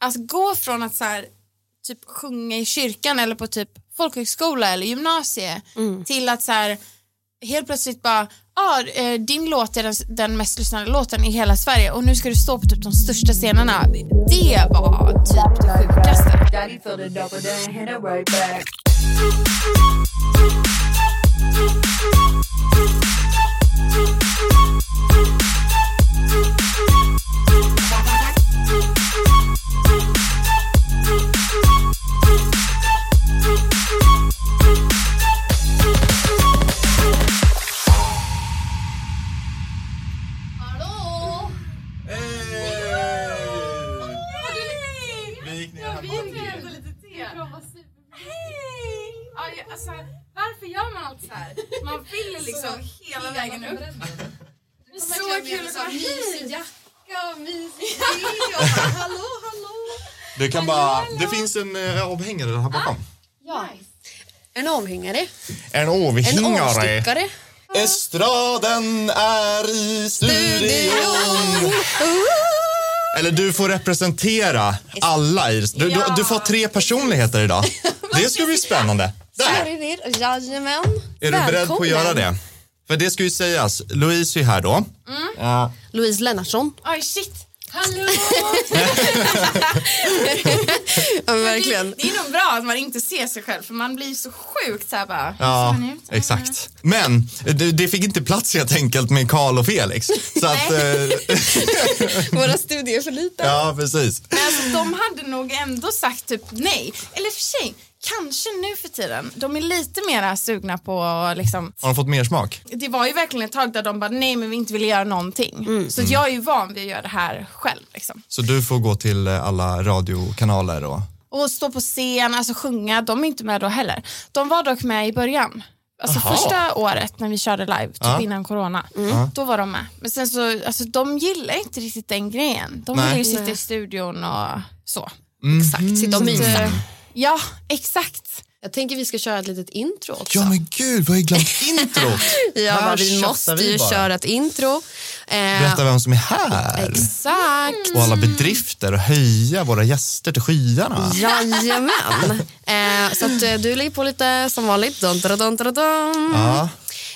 att gå från att så här, typ sjunga i kyrkan eller på typ folkhögskola eller gymnasie till att så här, helt plötsligt bara ah, eh, din låt är den, den mest lyssnade låten i hela Sverige och nu ska du stå på typ de största scenerna. Det var typ det sjukaste. Gör man allt så här? Man vill liksom hela vägen upp. Så kul att komma hit! jacka och mysig te och bara, hallå, hallå. Du kan bara, det finns en äh, avhängare här bakom. Ja. En avhängare, En en avhängare. avstickare. Estraden är i studion. Eller du får representera alla i du, du, du får tre personligheter idag. Det ska bli spännande. Där. är det. Jajamän. Är du beredd på att göra det? För det ska ju sägas, Louise är här då. Ja. Louise Lennartsson. Oj shit. Hallå! Ja, verkligen. Det är nog bra att man inte ser sig själv för man blir så sjukt så här bara. Ja, exakt. Men det, det fick inte plats helt enkelt med Karl och Felix. Så att, eh, Våra studier är för lite. ja, precis. Men alltså, de hade nog ändå sagt typ nej. Eller för sig, kanske nu för tiden. De är lite mer sugna på liksom. Har de fått mer smak? Det var ju verkligen ett tag där de bara nej men vi inte ville göra någonting. Så jag är ju van vid att göra det här själv. Liksom. Så du får gå till eh, alla radiokanaler och... Och stå på scen, alltså sjunga, de är inte med då heller. De var dock med i början. Alltså Aha. första året när vi körde live, typ Ja. innan corona. Då var de med. Men sen så, alltså de gillar inte riktigt den grejen. De Nej. vill ju sitta Nej. i studion och så. Exakt, sitta och mysa. Ja, exakt. Jag tänker vi ska köra ett litet intro också. Ja men gud, vad har jag glömt introt? Ja, Här vi måste vi ju bara. köra ett intro. Eh, Berätta vem som är här. Exakt. Och alla bedrifter och höja våra gäster till skyarna. Jajamän. Eh, så att, eh, du lägger på lite som vanligt. Dun, dun, dun, dun, dun. Ja.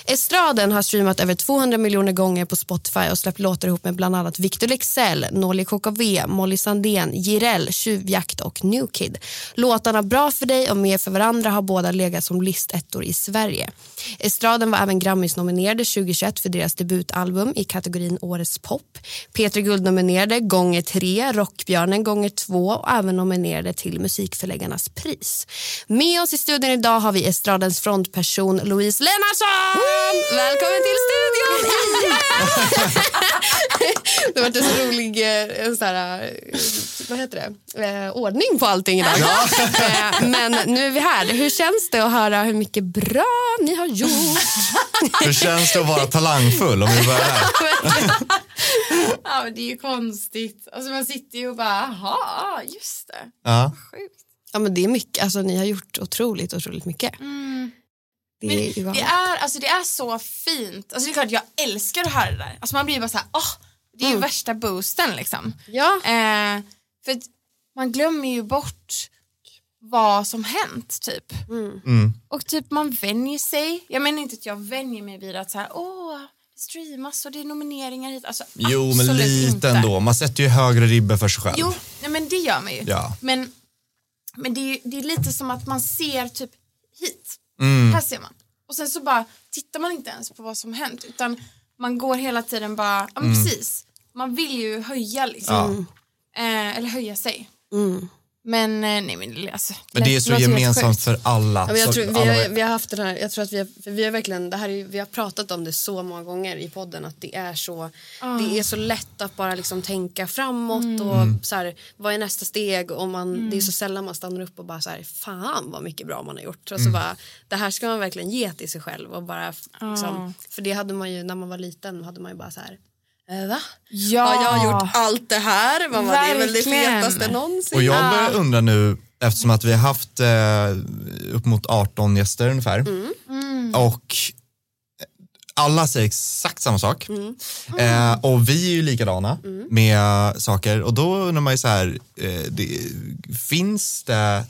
Estraden har streamat över 200 miljoner gånger på Spotify och släppt låtar ihop med bland annat Victor Leksell, Norli KKV, Molly Sandén, Jireel, Tjuvjakt och New Kid. Låtarna Bra för dig och Mer för varandra har båda legat som listettor i Sverige. Estraden var även Grammis-nominerade 2021 för deras debutalbum i kategorin Årets pop. P3 Guld-nominerade gånger tre, Rockbjörnen gånger två och även nominerade till Musikförläggarnas pris. Med oss i studion idag har vi estradens frontperson Louise Lennartsson! Välkommen till studion igen! det var en så rolig eh, en så här, eh, vad heter det? Eh, ordning på allting idag. Eh, Men nu är vi här. Hur känns det att höra hur mycket bra ni har gjort? Hur känns det att vara talangfull om vi börjar där? Ja, men det är ju konstigt. Alltså man sitter ju och bara, jaha, just det. Ja. Sjukt. Ja, men det är mycket. Alltså, ni har gjort otroligt, otroligt mycket. Det Men det är, alltså, det är så fint. Alltså, det är klart jag älskar att höra det där. Alltså, man blir bara så här, åh, det är ju värsta boosten liksom. Ja. Eh, för man glömmer ju bort vad som hänt typ. Mm. Och typ man vänjer sig. Jag menar inte att jag vänjer mig vid att så här, åh, det streamas och det är nomineringar hit. Alltså, Jo, men lite inte. ändå. Man sätter ju högre ribbe för sig själv. Jo, nej, men det gör man ju. Ja. Men, men det, är, det är lite som att man ser typ hit. Mm. Här ser man. Och sen så bara tittar man inte ens på vad som hänt utan man går hela tiden bara, ja men Mm. precis. Man vill ju höja liksom. Eh, eller höja sig. Men eh, nej men alltså. Men det är så gemensamt för alla. Ja, men jag tror, vi, har, vi har haft den här, jag tror att vi har, vi har verkligen, det här är, vi har pratat om det så många gånger i podden att det är så, det är så lätt att bara liksom tänka framåt och så här, vad är nästa steg? Och man, det är så sällan man stannar upp och bara så här, fan vad mycket bra man har gjort. Och så bara, det här ska man verkligen ge till sig själv och bara liksom, för det hade man ju när man var liten hade man ju bara så här, "Eh, va? Ja. Har jag gjort allt det här? Bara, det är väl det fetaste någonsin. Och jag börjar undra nu, eftersom att vi har haft eh, upp mot 18 gäster ungefär. Mm. Och alla säger exakt samma sak. Eh, och vi är ju likadana med saker. Och då undrar man ju så här, eh, det, finns det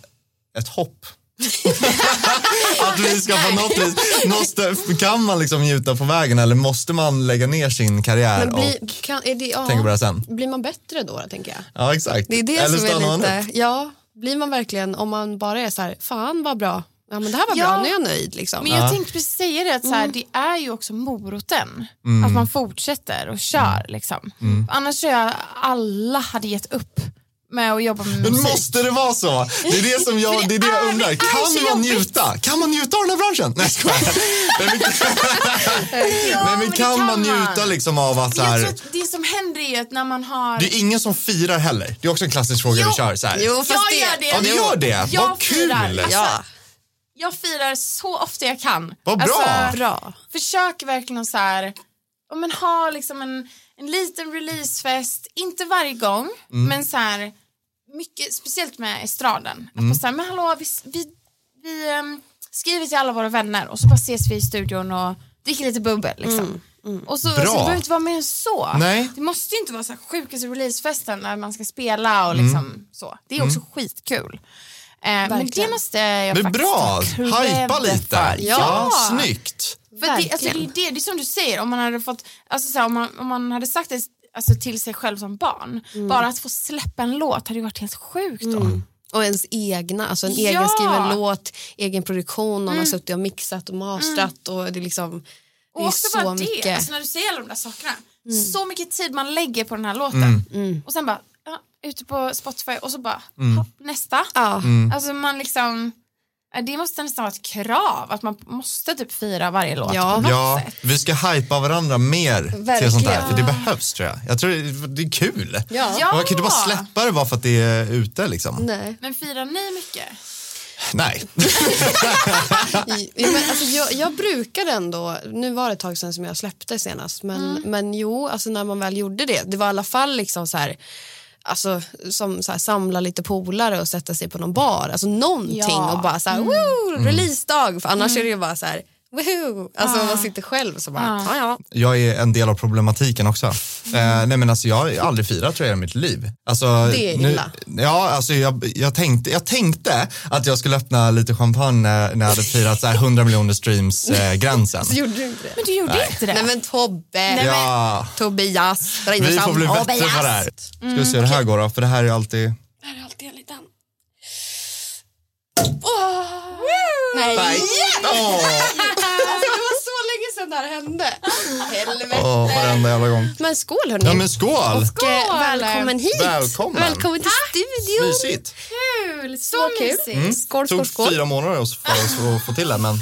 ett hopp? att vi ska på något vis, måste, kan man liksom njuta på vägen eller måste man lägga ner sin karriär Men och bli, kan, är det, ja, tänka på det sen? blir man bättre då, tänker jag? Ja, exakt. Det är det eller som är stannar man upp? ja, blir man verkligen, om man bara är så här, fan vad bra, ja men det här var Ja. bra, nu är jag nöjd liksom. Men jag tänkte precis säga det, att så här, det är ju också moroten. Att man fortsätter och kör. Liksom. Annars tror jag alla hade gett upp med att jobba med Men musik. måste det vara så? Det är det som jag, det är det jag undrar. Kan man jobbigt. njuta? Kan man njuta av den här branschen? Nej, jag skojar. Nej, men, Ja, Nej, men men det kan man njuta liksom av att så här, att det som händer är ju att när man har... det är ingen som firar heller. Det är också en klassisk fråga Jo. vi kör. Så här. Jo, fast jag gör det. Ja, du gör det. Jag Vad kul. firar. Alltså, Ja, Jag firar så ofta jag kan. Vad bra. Alltså, bra. försök verkligen så här, men ha liksom en, en liten releasefest, inte varje gång, Mm. men så här, mycket, speciellt med estraden. Att Mm. bara så här, men hallå, vi, vi, vi ehm, skriver till alla våra vänner och så bara ses vi i studion och dricker lite bubbel. Liksom. Och så, så Bra. det behöver inte vara mer än så. Nej. Det måste ju inte vara så här sjukaste releasefesten när man ska spela och Mm. liksom så. Det är också skitkul. Eh, men det måste jag Men faktiskt bra, cred lite. för. Ja, snyggt. För det, alltså, det, är det, det är som du säger, om man hade, fått, alltså, så här, om man, om man hade sagt det alltså, till sig själv som barn, Mm. bara att få släppa en låt hade ju varit helt sjukt då. Och ens egna, alltså en Ja. Mm. egenskriven låt, egen produktion, någon har suttit och mixat och mastrat och det är liksom, det Och är också så bara det, mycket. Mm. alltså, när du säger alla de där sakerna, så mycket tid man lägger på den här låten och sen bara, ja, ute på Spotify och så bara, hopp, nästa. Ja. Mm. Alltså man liksom, det måste nästan vara ett krav att man måste typ fira varje låt Ja. Ja, vi ska hypa varandra mer till Verkligen. sånt här. För det behövs tror jag. Jag tror det, det är kul. Ja. Ja. Man kan inte bara släppa det bara för att det är ute liksom. Nej. Men firar ni mycket? Nej. Ja, men, alltså, jag, jag brukar ändå, nu var det ett tag sedan som jag släppte senast, men, men jo, alltså, när man väl gjorde det, det var i alla fall liksom så här, alltså, som så här, samla lite polare och sätta sig på någon bar, alltså någonting Ja. och bara så här, woo, releasedag, för annars är det ju bara så här, woohoo, alltså man sitter själv så bara, ja ja. Jag är en del av problematiken också. Eh, nej men alltså jag har aldrig firat tror jag i mitt liv. Alltså, Det är illa. ja, alltså jag, jag, tänkte, jag tänkte att jag skulle öppna lite champagne när, när jag hade firat så här 100 miljoner streams eh, gränsen. Så gjorde du inte det? Men du gjorde inte det? Nej men Tobbe, Ja, Tobias, vi får bli bättre på det här. Ska vi se hur det här går då, för det här är alltid... Det här är alltid en liten... Nej! Nej. Åh, Alltså, det var så länge sedan det här hände. Helvete. åh, varenda jävla gång. Men skål hörni. Ja men skål! Och, eh, välkommen hit. Välkommen. Välkommen till studion. Mysigt. Kul, så, Så kul. mysigt. Mm. Skål, skål, tog skål. fyra månader oss för oss att få till det men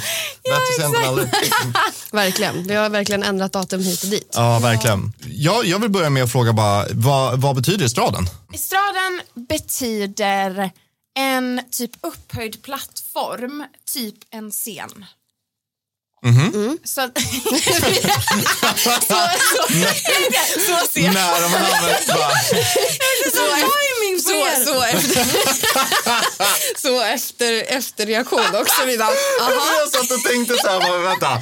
bättre sent än aldrig. Verkligen. Vi har verkligen ändrat datum hit och dit. Ja, verkligen. Jag, jag vill börja med att fråga bara, vad, vad betyder estraden? Estraden betyder en typ upphöjd plattform, typ en scen. Mhm. Så, att- så, så, så ser När de använt bara, så Så, så, efter, så efter, efter reaktion också. Vi bara, aha. jag satt och tänkte så här, bara, vänta,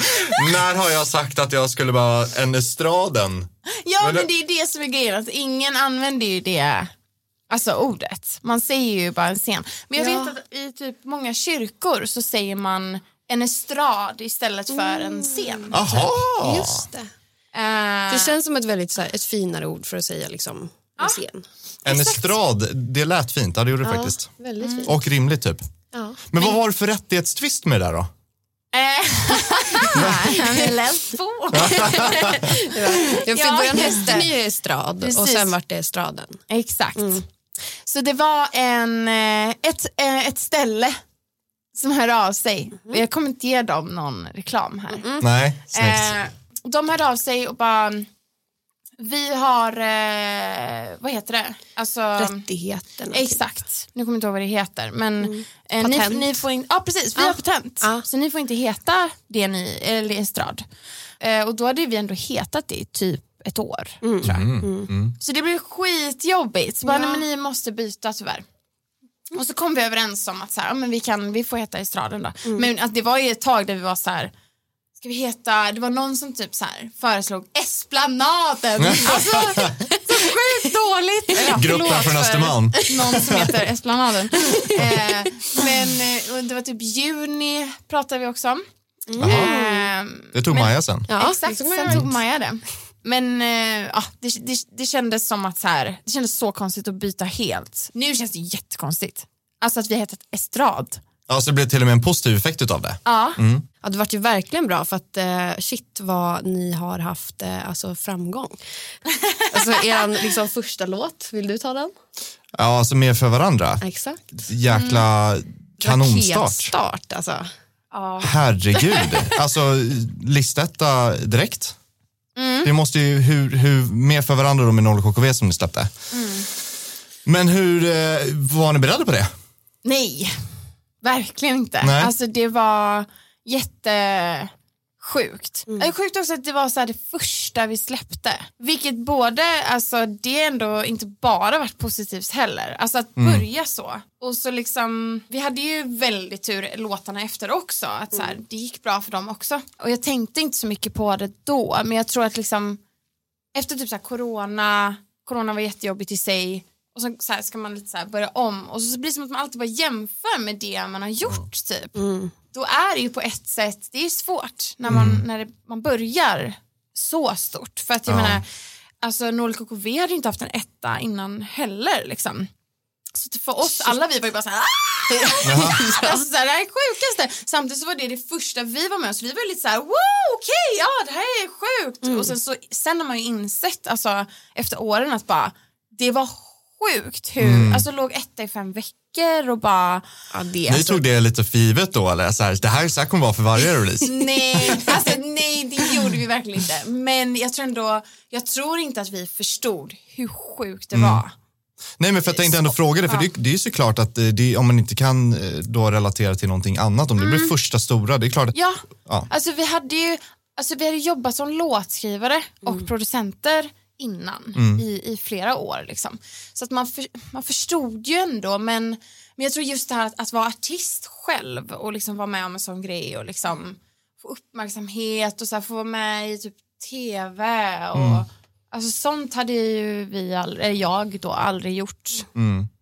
när har jag sagt att jag skulle vara en estraden? Ja Men men det- är det som är grejen, att ingen använder ju det Alltså ordet, man säger ju bara en scen. Men jag Ja. vet att i typ många kyrkor så säger man en estrad istället för en scen. Jaha! Just det. Eh, Det känns som ett väldigt så här, ett finare ord för att säga liksom, en scen. En estrad, det lät fint, ja det gjorde det faktiskt. Väldigt fint. Och rimligt typ. Ja. Men vad var det för rättighetstvist med det där då? eh, läs på. Ja, för Ja, början just hette ni estrad och sen vart det estraden. Exakt. Så det var en, eh, ett, eh, ett ställe som hörde av sig. Jag kommer inte ge dem någon reklam här. Nej, snyggt. Eh, de hörde av sig och bara, vi har, eh, vad heter det? Alltså, Rättigheterna. typ. Exakt, nu kommer jag inte ihåg vad det heter. Men eh, ni, Patent. ni får in, ja precis, vi Ja. har patent. Ja. Så ni får inte heta det ni, eller estrad. Eh, och då hade vi ändå hetat det i typ ett år. Tror jag. Så det blev skitjobbigt. Så bara, Ja. nej, men ni måste byta tyvärr. Och så kom vi överens om att så här, ja, men vi, kan, vi får heta estraden då. Men att det var ju ett tag där vi var så här, ska vi heta, det var någon som typ så här föreslog Esplanaden. alltså, så sjukt dåligt. Eller, Gruppen från Östermalm. Någon som heter Esplanaden. eh, men eh, det var typ juni pratade vi också om. Eh, Det tog men- Maja sen. Ja, Exakt, sen tog Maja det. Men eh, ja, det, det, det kändes som att så här, det kändes så konstigt att byta helt. Nu känns det jättekonstigt. Alltså att vi har hetat Estrad. Ja, så det blev till och med en positiv effekt utav det. Ja, Ja, det vart ju verkligen bra för att eh, shit vad ni har haft eh, alltså, framgång. alltså er liksom, första låt, vill du ta den? Ja, alltså mer för varandra. Exakt. Jäkla kanonstart. Raketstart alltså. Herregud. alltså listetta direkt. Mm. Det måste ju, hur, hur, mer för varandra då med Noll KKV som ni släppte. Mm. Men hur, eh, var ni beredda på det? nej, verkligen inte. Nej. Alltså det var Det är sjukt också att det var så här det första vi släppte. Vilket både, alltså det ändå inte bara varit positivt heller. Alltså att börja så. Och så liksom, vi hade ju väldigt tur låtarna efter också. Att så här, det gick bra för dem också. Och jag tänkte inte så mycket på det då. Men jag tror att liksom efter typ så här corona, corona var jättejobbigt i sig och så, så här, ska man lite så här börja om och så blir det som att man alltid bara jämför med det man har gjort typ. Då är det ju på ett sätt, det är svårt när man, när det, man börjar så stort. För att jag Ja. menar, alltså Noel KKV hade ju inte haft en etta innan heller liksom. Så för oss alla vi var ju bara såhär alltså, så här, det här är sjukaste. Samtidigt så var det det första vi var med om så vi var lite såhär wow okej ja det här är sjukt. Och sen, så, sen har man ju insett alltså, efter åren att bara det var sjukt hur, alltså låg etta i fem veckor och bara Ja, det, Ni alltså, tog det lite för givet då eller? Så här, det här så här kommer vara för varje release. Nej, alltså, nej det gjorde vi verkligen inte. Men jag tror ändå, jag tror inte att vi förstod hur sjukt det var. Nej men för jag tänkte ändå fråga det, för det, det är ju såklart att eh, det, om man inte kan eh, då relatera till någonting annat, om det blir första stora, det är klart att, Ja, Ja. alltså vi hade ju alltså, vi hade jobbat som låtskrivare och producenter innan i, i flera år. Liksom. Så att man, för, man förstod ju ändå men, men jag tror just det här att, att vara artist själv och liksom vara med om en sån grej och liksom få uppmärksamhet och så här, få vara med i typ tv och alltså sånt hade ju vi aldrig, eller jag då aldrig gjort.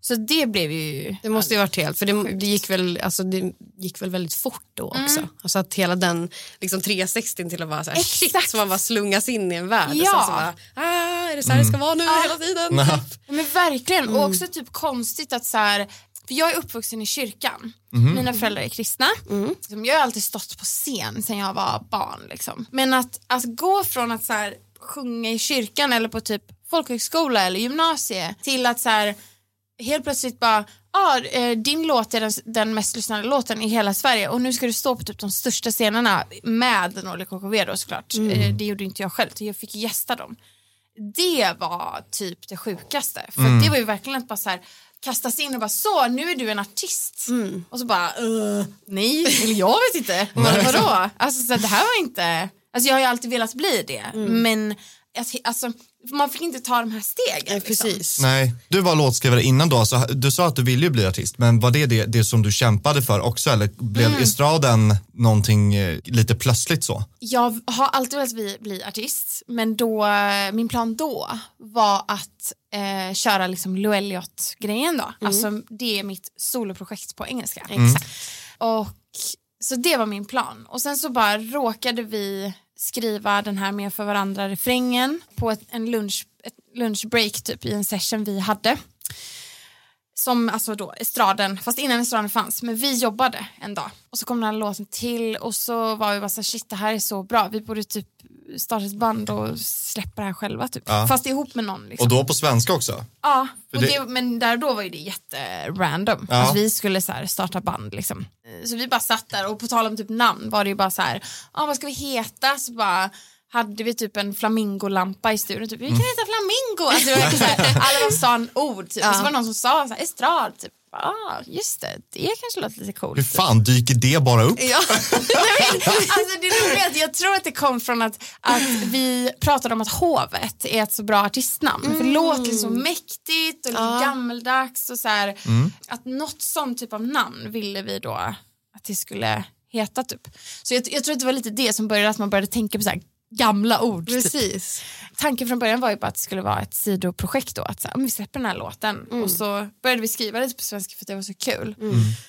Så det blev ju det måste ju varit helt, för det, det, gick väl, alltså, det gick väl väldigt fort då också. Alltså att hela den liksom 360 till att vara så här, shit, så man bara slungas in i en värld. Ja. Och så bara, ah, är det så här det ska vara nu hela tiden? Ja, Men verkligen, och också typ konstigt att så här, för jag är uppvuxen i kyrkan, mina föräldrar är kristna, Liksom, jag har alltid stått på scen sen jag var barn. Liksom. Men att, att gå från att så här, sjunga i kyrkan eller på typ folkhögskola eller gymnasie till att så här, helt plötsligt bara ah, eh, din låt är den, den mest lyssnade låten i hela Sverige och nu ska du stå på typ de största scenerna med Norli KKV då såklart. Eh, det gjorde inte jag själv, jag fick gästa dem det var typ det sjukaste. För Mm. det var ju verkligen att bara så här, kastas in och bara så, nu är du en artist. Och så bara, "Uh, nej, jag vet inte. Vadå? Alltså så det här var inte, alltså jag har ju alltid velat bli det. Mm. Men alltså, man fick inte ta de här stegen. Nej, liksom. precis. Nej, du var låtskrivare innan då, så du sa att du ville ju bli artist, men var det det, det som du kämpade för också eller blev estraden någonting eh, lite plötsligt så? Jag har alltid velat bli, bli artist men då, min plan då var att eh, köra liksom Lou Elliot-grejen då. Alltså det är mitt soloprojekt på engelska. Exakt. Och så det var min plan. Och sen så bara råkade vi skriva den här med för varandra refrängen på ett, en lunch, ett lunchbreak typ i en session vi hade. Som alltså då estraden, fast innan estraden fanns, men vi jobbade en dag. Och så kom den här låten till och så var vi bara så här, shit det här är så bra, vi borde typ starta ett band och släppa det här själva typ. Ja. Fast ihop med någon liksom. Och då på svenska också? Ja, och det- det, men där och då var ju det jätterandom. Ja. Alltså vi skulle så här starta band liksom. Så vi bara satt där och på tal om typ namn var det ju bara så här, ah, vad ska vi heta? Så bara hade vi typ en flamingolampa i studion, typ, vi kan heta flamingo. Alltså, var så här, alla bara sa en ord, typ. och så var det någon som sa så här, estrad, typ. Ah, just det, det kanske låter lite coolt. Hur fan dyker det bara upp? Ja. Alltså det roliga är att jag tror att det kom från att, att vi pratade om att hovet är ett så bra artistnamn. För det låter så mäktigt och lite gammeldags och så här, att något sånt typ av namn ville vi då att det skulle heta typ. Så jag, jag tror att det var lite det som började, att man började tänka på så här gamla ord. Typ. Precis. Tanken från början var ju bara att det skulle vara ett sidoprojekt då, att så här, vi släpper den här låten och så började vi skriva lite på svenska för att det var så kul.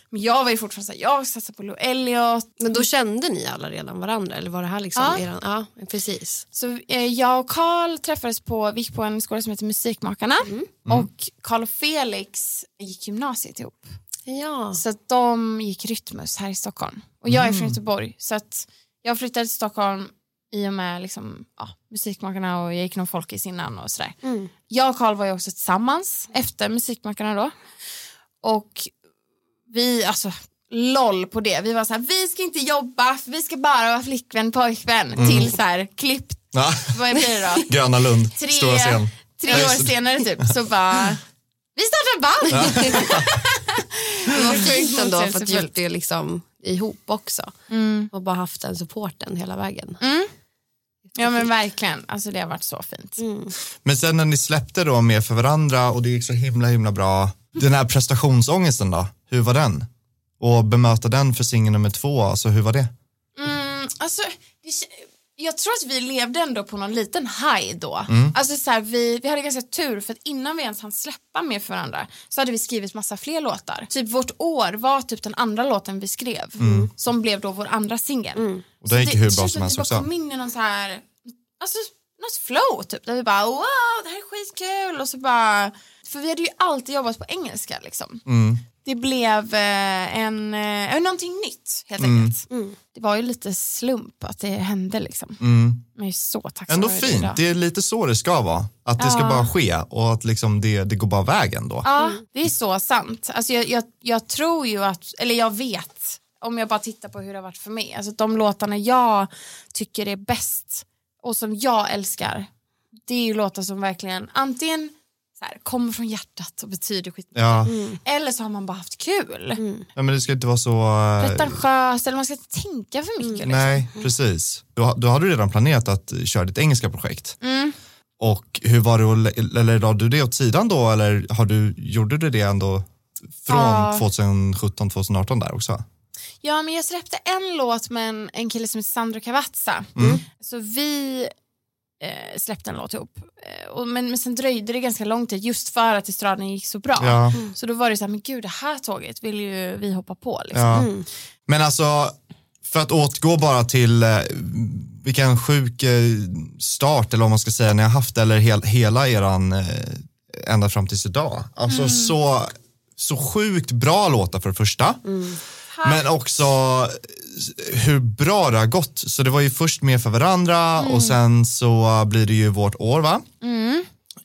Men jag var ju fortfarande såhär, jag satsar på Lou Elliot. Men då kände ni alla redan varandra eller var det här liksom Ja. eran, ja precis. Så eh, jag och Karl träffades på, vi gick på en skola som heter Musikmakarna och Karl och Felix gick gymnasiet ihop. Ja. Så att de gick Rytmus här i Stockholm. Och jag är från Göteborg så att jag flyttade till Stockholm i och med liksom, ja, Musikmakarna och jag gick någon folkis innan och sådär. Jag och Karl var ju också tillsammans efter Musikmakarna då. Och vi, alltså LOL på det. Vi var så här, vi ska inte jobba, vi ska bara vara flickvän, pojkvän. Till så här, klipp, Ja. vad blir det då? Gröna Lund, Tre, stora scen. tre år senare typ så bara, vi startar band. Det var fint ändå för att gjort det liksom ihop också. Mm. Och bara haft den supporten hela vägen. Ja men verkligen, alltså det har varit så fint. Men sen när ni släppte då mer för varandra och det gick så himla himla bra. Den här prestationsångesten då, hur var den? Och bemöta den för singel nummer två, alltså hur var det? Mm, alltså, det, jag tror att vi levde ändå på någon liten high då. Mm. Alltså, så här, vi, vi hade ganska tur för att innan vi ens hann släppa mer för varandra så hade vi skrivit massa fler låtar. Typ vårt år var typ den andra låten vi skrev som blev då vår andra singel. Mm. Och den gick hur bra som helst Vi också. bara kom in i någon så här, alltså något flow typ där vi bara wow det här är skitkul och så bara, för vi hade ju alltid jobbat på engelska liksom. Mm. Det blev eh, en, eh, någonting nytt helt Mm. enkelt. Det var ju lite slump att det hände liksom. Mm. Men jag är så tacksam Ändå fint, idag. det är lite så det ska vara. Att det ska Ja. bara ske och att liksom det, det går bara vägen då. Ja, det är så sant. Alltså jag, jag, jag tror ju att, eller jag vet, om jag bara tittar på hur det har varit för mig, alltså de låtarna jag tycker är bäst och som jag älskar, det är ju låtar som verkligen antingen så här, kommer från hjärtat och betyder skit Ja, eller så har man bara haft kul. ja men det ska inte vara så... eh, Pretentiöst, eller man ska inte tänka för mycket. Liksom. Nej, precis. Då, då hade du redan planerat att köra ditt engelska projekt. Mm. Och hur var det, eller la du det åt sidan då eller har du, gjorde du det ändå från Ja. 2017, 2018 där också? Ja, men jag släppte en låt med en, en kille som heter Sandro Cavazza. Mm. Så vi eh, släppte en låt ihop. Eh, och, men, men sen dröjde det ganska lång tid just för att estraden gick så bra. Ja. Så då var det så här, men gud det här tåget vill ju vi hoppa på. Liksom. Ja. Men alltså, för att återgå bara till eh, vilken sjuk eh, start eller vad man ska säga ni har haft eller hel, hela eran eh, ända fram tills idag. Alltså så, så sjukt bra låtar för det första. Men också hur bra det har gått. Så det var ju först med för varandra och sen så blir det ju vårt år va?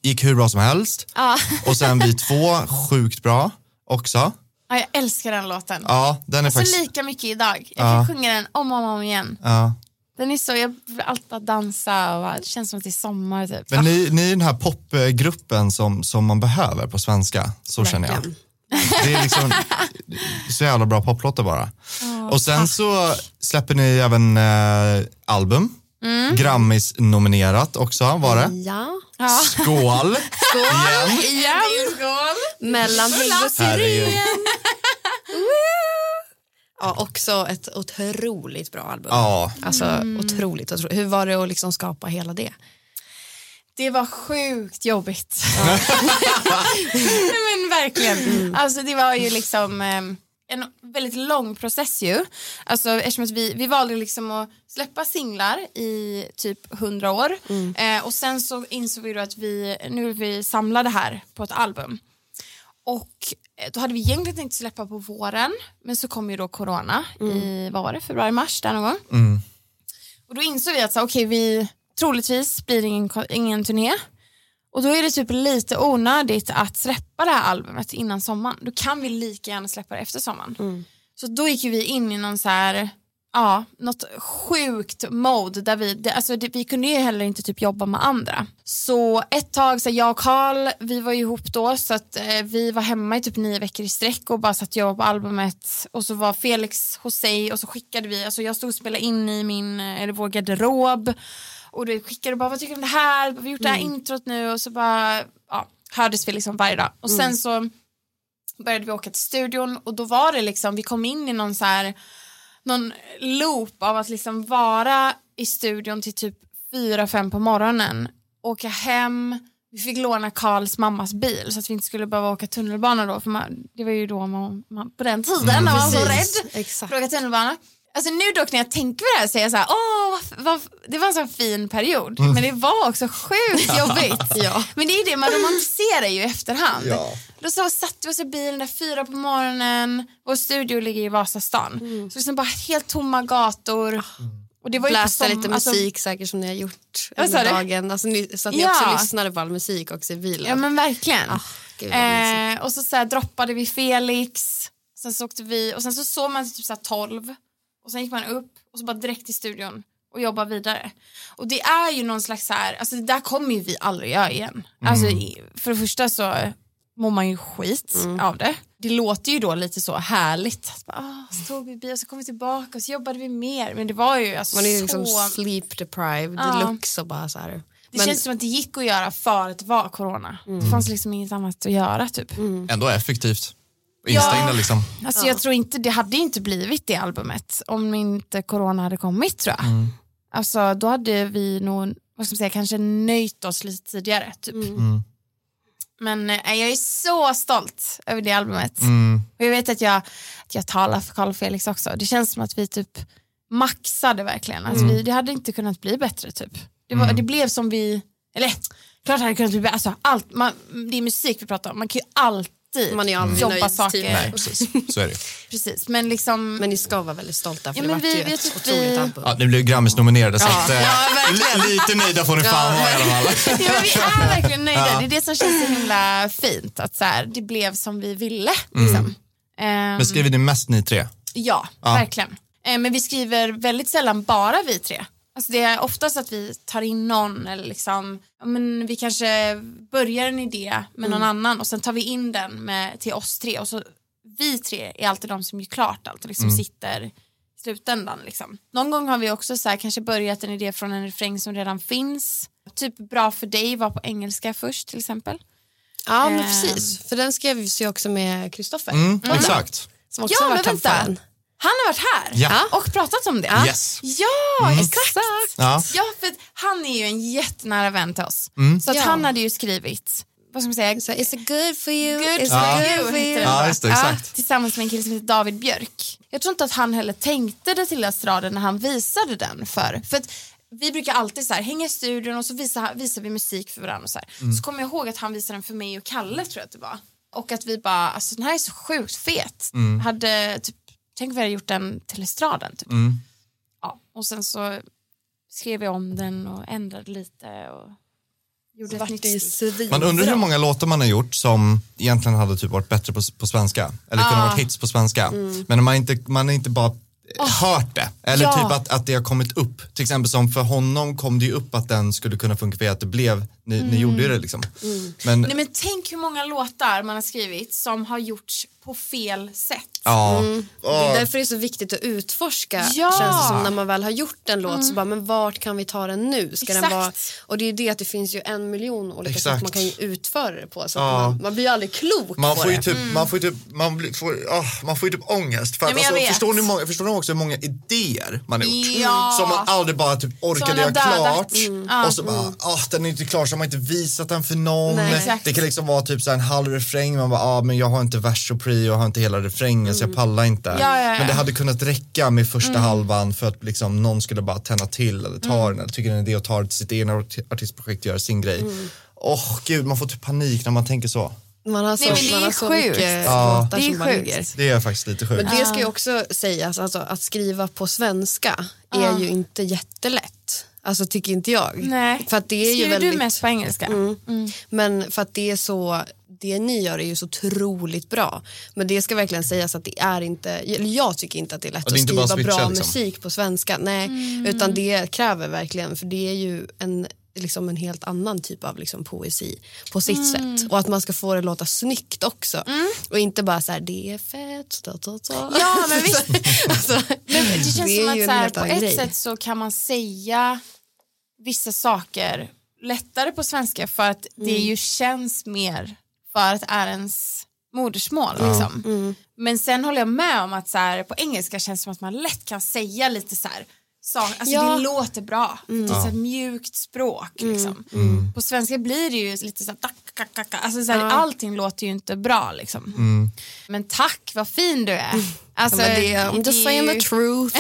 Gick hur bra som helst. Ja. Och sen vi två, sjukt bra också. Ja, jag älskar den låten. Ja, den är Alltså faktiskt... lika mycket idag. Jag Ja. kan sjunga den om och om igen. Ja. Den är så, jag vill alltid bara dansa och bara, det känns som att det är sommar typ. Men ni, ni är den här popgruppen som, som man behöver på svenska, så känner jag. Det är liksom så jävla bra poplåtar bara. och sen så släpper ni även eh, album. Grammis nominerat också var det. Ja. Ja. Skål! Igen. Igen. Skål. Mellan Herregud. Ja, också ett otroligt bra album. Ja, Alltså otroligt, otroligt. Hur var det att liksom skapa hela det? Det var sjukt jobbigt. Men verkligen. Alltså det var ju liksom eh, en väldigt lång process ju. Alltså eftersom att vi, vi valde liksom att släppa singlar i typ 100 år. Eh, och sen så insåg vi då att vi, nu vill vi samla det här på ett album. Och eh, då hade vi egentligen tänkt släppa på våren men så kom ju då corona i, vad var det, februari, mars där någon gång. Och då insåg vi att så, okej, vi troligtvis blir det ingen, ingen turné. Och då är det typ lite onödigt att släppa det här albumet innan sommaren. Då kan vi lika gärna släppa det efter sommaren. Så då gick vi in i någon så här, ja, något sjukt mode där vi, det, alltså det, vi kunde ju heller inte typ jobba med andra. Så ett tag, så jag och Karl, vi var ju ihop då så att eh, vi var hemma i typ nio veckor i sträck och bara satt och jobbade på albumet och så var Felix hos sig och så skickade vi, alltså jag stod och spelade in i min, eh, eller vår garderob och då skickade bara vad tycker du om det här, vi har gjort det här introt nu. Och så bara, ja, hördes vi liksom varje dag. Och sen så började vi åka till studion och då var det liksom, vi kom in i någon så här någon loop av att liksom vara i studion till typ fyra fem på morgonen, åka hem, vi fick låna Karls mammas bil så att vi inte skulle behöva åka tunnelbana då, för man, det var ju då man, man på den tiden när man var så rädd exakt. för att åka tunnelbana. Alltså nu dock när jag tänker på det här så är jag så här, åh, vad, vad, det var en sån fin period, men det var också sjukt jobbigt. Ja. Men det är det, man romantiserar ju i efterhand. Ja. Då så satt vi oss i bilen där fyra på morgonen, vår studio ligger i Vasastan. Så liksom bara helt tomma gator. Och det var ju på Läsa som- lite alltså- musik säkert som ni har gjort under dagen. Alltså, ni, så att ni Ja. också lyssnade på all musik också i bilen. Ja men verkligen. Ah, gud eh, och så, så här, droppade vi Felix, sen så åkte vi och sen så sov man typ så här 12 och sen gick man upp och så bara direkt till studion och jobba vidare. Och det är ju någon slags så här, alltså det där kommer ju vi aldrig göra igen. Alltså i- för det första så mår man ju skit Mm. av det. Det låter ju då lite så härligt. Att bara, ah, så tog vi bil och så kom vi tillbaka och så jobbade vi mer. Men det var ju alltså Man är ju så... liksom sleep deprived Ja. deluxe och bara så här. Det Men- känns som att det gick att göra för att det var corona. Mm. Det fanns liksom inget annat att göra typ. Ändå effektivt. Instängda liksom. Alltså jag tror inte, det hade inte blivit det albumet om inte corona hade kommit tror jag. Mm. Alltså då hade vi nog, vad ska man säga, kanske nöjt oss lite tidigare typ. Mm. Men eh, jag är så stolt över det albumet. Mm. Och jag vet att jag, att jag talar för Carl Felix också. Det känns som att vi typ maxade verkligen. Alltså Mm. vi, det hade inte kunnat bli bättre typ. Det, var, det blev som vi, eller klart det hade kunnat bli bättre. Alltså, allt, man, det är musik vi pratar om, man kan ju alltid Man är ju aldrig jobba nöjd, saker. typ. Nej, precis. Så är det. Precis, men liksom... Men ni ska vara väldigt stolta för Ja, det vart vi- ju ett otroligt vi- album. Ja, ni blev Grammis-nominerade så att, eh, Ja, li- lite nöjda får ni fan vara i alla fall. ja, men vi är verkligen nöjda. Det är det som känns så himla fint. Att så här, det blev som vi ville. Liksom. Ehm, Men skriver ni mest ni tre? ja, Ja. verkligen. Ehm, men vi skriver väldigt sällan bara vi tre. Alltså det är oftast att vi tar in någon eller liksom, ja, men vi kanske börjar en idé med någon annan och sen tar vi in den med, till oss tre och så vi tre är alltid de som gör klart allt och liksom sitter i slutändan. Liksom. Någon gång har vi också så här, kanske börjat en idé från en refräng som redan finns. Typ bra för dig var på engelska först till exempel. Ja men Ehm. precis, för den skrev ju också med Kristoffer. Mm, exakt. Som också Ja, har men varit här vänta. Han har varit här Ja. och pratat om det. Yes. Ja, exakt. Ja. Ja, för han är ju en jättenära vän till oss. Så att Ja. han hade ju skrivit, vad ska man säga, Så, Is it good for you? Good Is for it you, good for you? Ja, det, exakt. tillsammans med en kille som heter David Björk. Jag tror inte att han heller tänkte det till estraden när han visade den för. För att vi brukar alltid så här, hänga i studion och så visar, visar vi musik för varandra. Och så, här. så kommer jag ihåg att han visade den för mig och Kalle tror jag att det var. Och att vi bara, alltså den här är så sjukt fet. Hade, typ, tänk om vi hade gjort den till estraden. Typ. Ja, och sen så skrev jag om den och ändrade lite och gjorde ett nytt. Man undrar hur många låtar man har gjort som egentligen hade typ varit bättre på, på svenska. Eller kunnat Ah. varit hits på svenska. Men man har inte, man har inte bara hört det. Eller Ja. typ att, att det har kommit upp. Till exempel som för honom kom det ju upp att den skulle kunna funka för att det blev, ni, ni gjorde ju det liksom. Men Nej men tänk hur många låtar man har skrivit som har gjorts på fel sätt. Ja, Det är därför det är så viktigt att utforska. Ja. Känns det som när man väl har gjort en låt så bara, men vart kan vi ta den nu? Ska den Exakt. vara... Och det är ju det att det finns ju en miljon olika Exakt. sätt man kan ju utföra det på. Så Ja. att man, man blir ju aldrig klok Man på får, ju det. typ, man, får ju typ, man, blir, får, ah, man får ju typ ångest. För att, jag alltså, förstår, ni många, förstår ni också hur många idéer man har gjort? Ja. Som man aldrig bara typ orkade göra klart. Mm. Ja. Och så bara, ah, den är inte klar så har man inte visat den för någon. Nej. Det kan liksom vara typ så här en halv refräng. Man bara, ah, men jag har inte vers och prio, jag har inte hela refrängen så jag pallar inte. Mm. Ja, ja, ja. Men det hade kunnat räcka med första halvan för att liksom, någon skulle bara tända till eller ta Mm. den eller tycker den är det och tar det till sitt egna arti- artistprojekt och göra sin grej. Mm. Åh gud, man får typ panik när man tänker så. Man har så, Nej, men det man är har så sjukt. mycket Ja. Det är sjukt. Det är faktiskt lite sjukt. Men det ska ju också sägas, alltså, att skriva på svenska är ju inte jättelätt. Alltså tycker inte jag. Nej. För att det är ju Skriver väldigt... du mest på engelska? Men för att det är så, det ni gör är ju så otroligt bra. Men det ska verkligen sägas att det är inte, jag tycker inte att det är lätt det är att skriva switcha, bra liksom. musik på svenska. Nej, utan det kräver verkligen, för det är ju en liksom en helt annan typ av liksom poesi på sitt sätt. Och att man ska få det låta snyggt också. Och inte bara så här, det är fett. Da, da, da. Ja, men visst. alltså, Men det känns det som att så här, på ett grej. sätt så kan man säga vissa saker lättare på svenska för att det Mm. ju känns mer för att det är ens modersmål. Liksom. Men sen håller jag med om att så här, på engelska känns det som att man lätt kan säga lite så här så, alltså Ja. det låter bra, det är så här mjukt språk liksom. På svenska blir det ju lite så här, tack, tack, tack, tack. alltså så här, allting låter ju inte bra liksom. Men tack vad fin du är. Alltså, Men det, I'm just saying the ju- truth.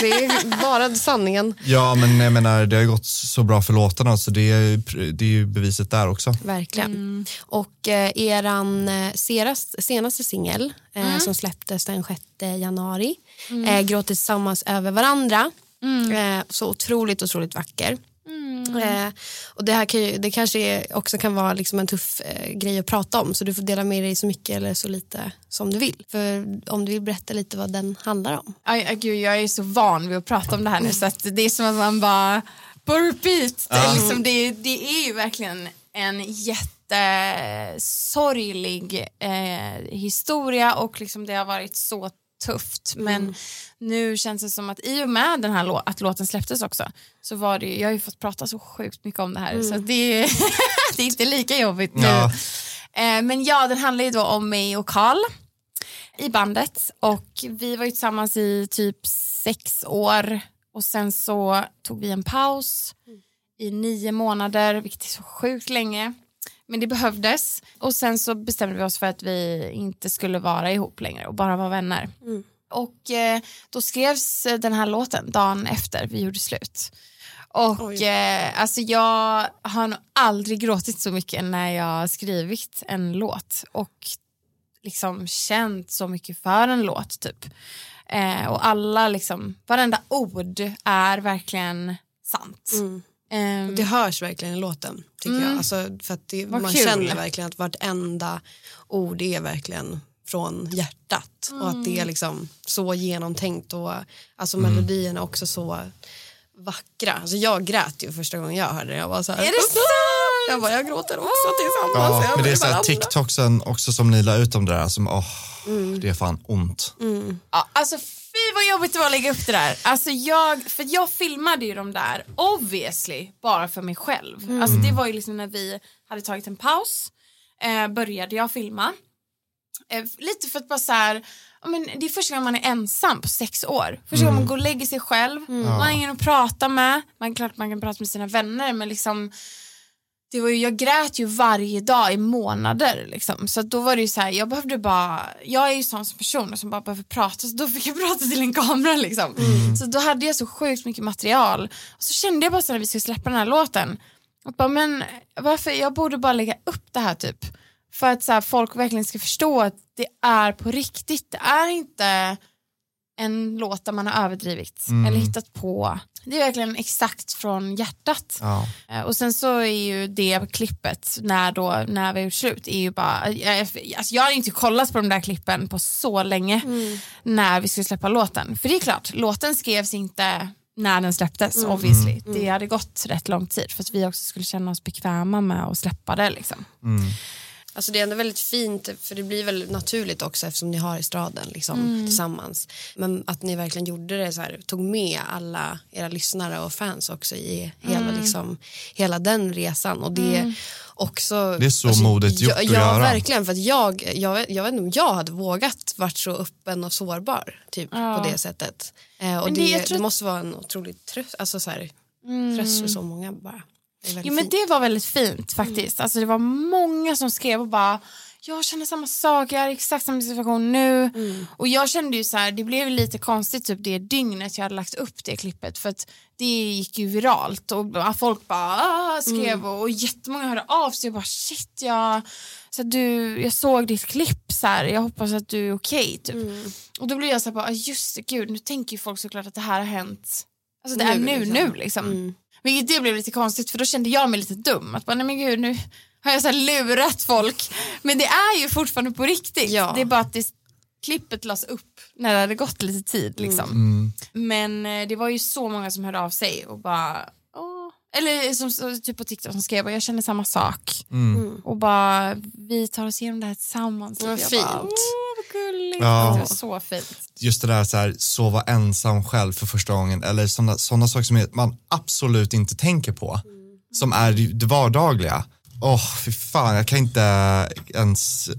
det är bara sanningen. Ja, men jag menar, det har gått så bra för låtarna så det är, ju- det är ju beviset där också. Verkligen. Och eh, eran eh, senaste, senaste singel eh, som släpptes den 6 januari, eh, Gråter tillsammans över varandra. Eh, så otroligt, otroligt vacker. Eh, och det här kan ju, det kanske är, också kan vara liksom en tuff eh, grej att prata om så du får dela med dig så mycket eller så lite som du vill. För om du vill berätta lite vad den handlar om. Aj, aj, gud, jag är så van vid att prata om det här nu så att det är som att man bara på repeat. Det, är liksom, det, det är ju verkligen en jättesorglig eh, historia och liksom det har varit så tufft. Men nu känns det som att i och med den här lå- att låten släpptes också så var det ju, jag har ju fått prata så sjukt mycket om det här så att det, är- det är inte lika jobbigt nu. Ja. Eh, men ja, den handlar ju då om mig och Karl i bandet och vi var ju tillsammans i typ sex år och sen så tog vi en paus i nio månader, vilket är så sjukt länge. Men det behövdes och sen så bestämde vi oss för att vi inte skulle vara ihop längre och bara vara vänner. Och eh, då skrevs eh, den här låten dagen efter vi gjorde slut. Och eh, alltså jag har nog aldrig gråtit så mycket när jag skrivit en låt och liksom känt så mycket för en låt typ. Eh, och alla liksom, varenda ord är verkligen sant. Ehm, Det hörs verkligen i låten. tycker jag. Alltså, för att det, man kul. känner verkligen att vartenda ord är verkligen från hjärtat. Och att det är liksom så genomtänkt. Och alltså, Melodierna är också så vackra. Alltså, jag grät ju första gången jag hörde det. Jag var så här, är det sant? jag, bara, jag gråter också tillsammans. Ja, men det är så här. TikToksen också som ni la ut om det där som, åh, det är fan ont. Ja, alltså vad jobbigt det var att lägga upp det där. Alltså jag, för jag filmade ju de där obviously bara för mig själv. Alltså det var ju liksom när vi hade tagit en paus eh, började jag filma. Eh, lite för att bara så här, men det är första gången man är ensam på sex år. Första gången man går och lägger sig själv, man har ingen att prata med. Man, klart man kan prata med sina vänner men liksom det var ju, jag grät ju varje dag i månader liksom. så då var det ju så här, jag behövde bara, jag är ju sån som person som bara behöver prata så då fick jag prata till en kamera liksom. Så då hade jag så sjukt mycket material. Och så kände jag bara så när vi skulle släppa den här låten. Att bara, men varför, jag borde bara lägga upp det här typ. För att så här, folk verkligen ska förstå att det är på riktigt, det är inte en låt där man har överdrivit eller hittat på. Det är verkligen exakt från hjärtat. Ja. Eh, Och sen så är ju det klippet när, då, när vi har gjort slut är ju bara, jag, alltså jag har inte kollat på de där klippen på så länge när vi skulle släppa låten. För det är klart, låten skrevs inte när den släpptes obviously. Det hade gått rätt lång tid för att vi också skulle känna oss bekväma med att släppa det liksom. Alltså det är ändå väldigt fint, för det blir väl naturligt också eftersom ni har estraden liksom, tillsammans. Men att ni verkligen gjorde det så här, tog med alla era lyssnare och fans också i hela, liksom, hela den resan. Och det också... Det är så modigt gjort ja, att ja, göra. verkligen. För att jag, jag, jag vet inte om jag hade vågat varit så öppen och sårbar typ, på det sättet. Eh, och det, det- det, jag måste vara en otrolig tröst, alltså, så här, tröst för så många bara. Jo men fint. det var väldigt fint faktiskt. Alltså det var många som skrev och bara jag känner samma sak, jag är i exakt samma situation nu. Och jag kände ju så här, det blev lite konstigt typ det dygnet jag hade lagt upp det klippet för att det gick ju viralt och folk bara ah, skrev och, och jättemånga hörde av sig och bara shit jag, så du, jag såg ditt klipp så här, jag hoppas att du är okej typ. Och då blev jag så här bara, ah, just det gud nu tänker ju folk såklart att det här har hänt, alltså det är Nu, nu liksom. nu liksom. Vilket det blev lite konstigt för då kände jag mig lite dum. Att bara, nej men gud nu har jag så här lurat folk. Men det är ju fortfarande på riktigt. Ja. Det är bara att det, klippet lades upp när det hade gått lite tid. Liksom. Mm. Men eh, det var ju så många som hörde av sig och bara. Eller som, typ på TikTok som skrev jag känner samma sak. Och bara vi tar oss igenom det här tillsammans. Vad fint. Bara, gulligt. Ja. Det så fint. Just det där så här, sova ensam själv för första gången eller sådana såna saker som man absolut inte tänker på. Som är det vardagliga. Åh, fy fan, jag kan inte ens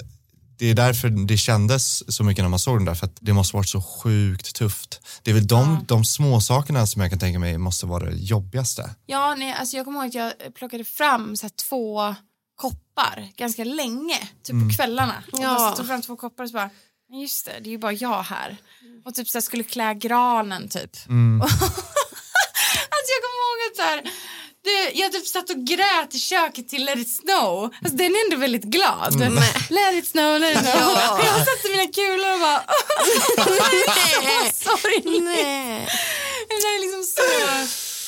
det är därför det kändes så mycket när man såg den där, för att det måste varit så sjukt tufft. Det är väl de, de små sakerna som jag kan tänka mig måste vara det jobbigaste. Ja, nej, alltså jag kommer ihåg att jag plockade fram så två koppar ganska länge, typ på kvällarna. Och Ja. bara tog fram två koppar och så bara, "Men just det, det är ju bara jag här. Och typ så här, skulle klä granen typ. alltså jag kommer ihåg att så här, det, jag typ satt och grät i köket till Let it snow. Alltså den är ändå väldigt glad. Let it snow, let it snow. Jag satte mina kulor och bara... Sorry. Nej. Jag är liksom så,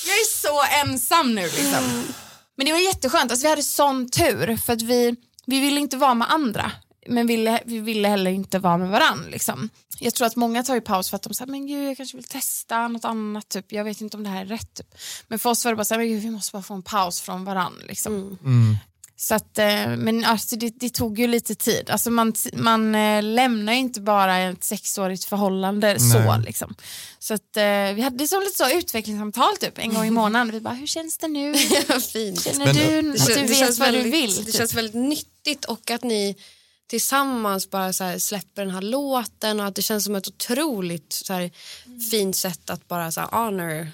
jag är så ensam nu liksom. Men det var jätteskönt, alltså, vi hade sån tur för att vi, vi ville inte vara med andra men ville, vi ville heller inte vara med varandra. Liksom. Jag tror att många tar ju paus för att de säger men gud jag kanske vill testa något annat, typ. jag vet inte om det här är rätt. Typ. Men för oss var det bara så här, men gud, vi måste bara få en paus från varandra. Liksom. Mm. Mm. Så att, eh, men alltså, det, det tog ju lite tid. Alltså, man man eh, lämnar ju inte bara ett sexårigt förhållande så. Liksom. Så att, eh, vi hade som lite så utvecklingssamtal typ, en gång i månaden. Vi bara, hur känns det nu? Fint. Känner Men- du att du vet vad du väldigt, vill? Det typ? känns väldigt nyttigt och att ni tillsammans bara så här släpper den här låten och att det känns som ett otroligt så här, fint sätt att bara så här, honor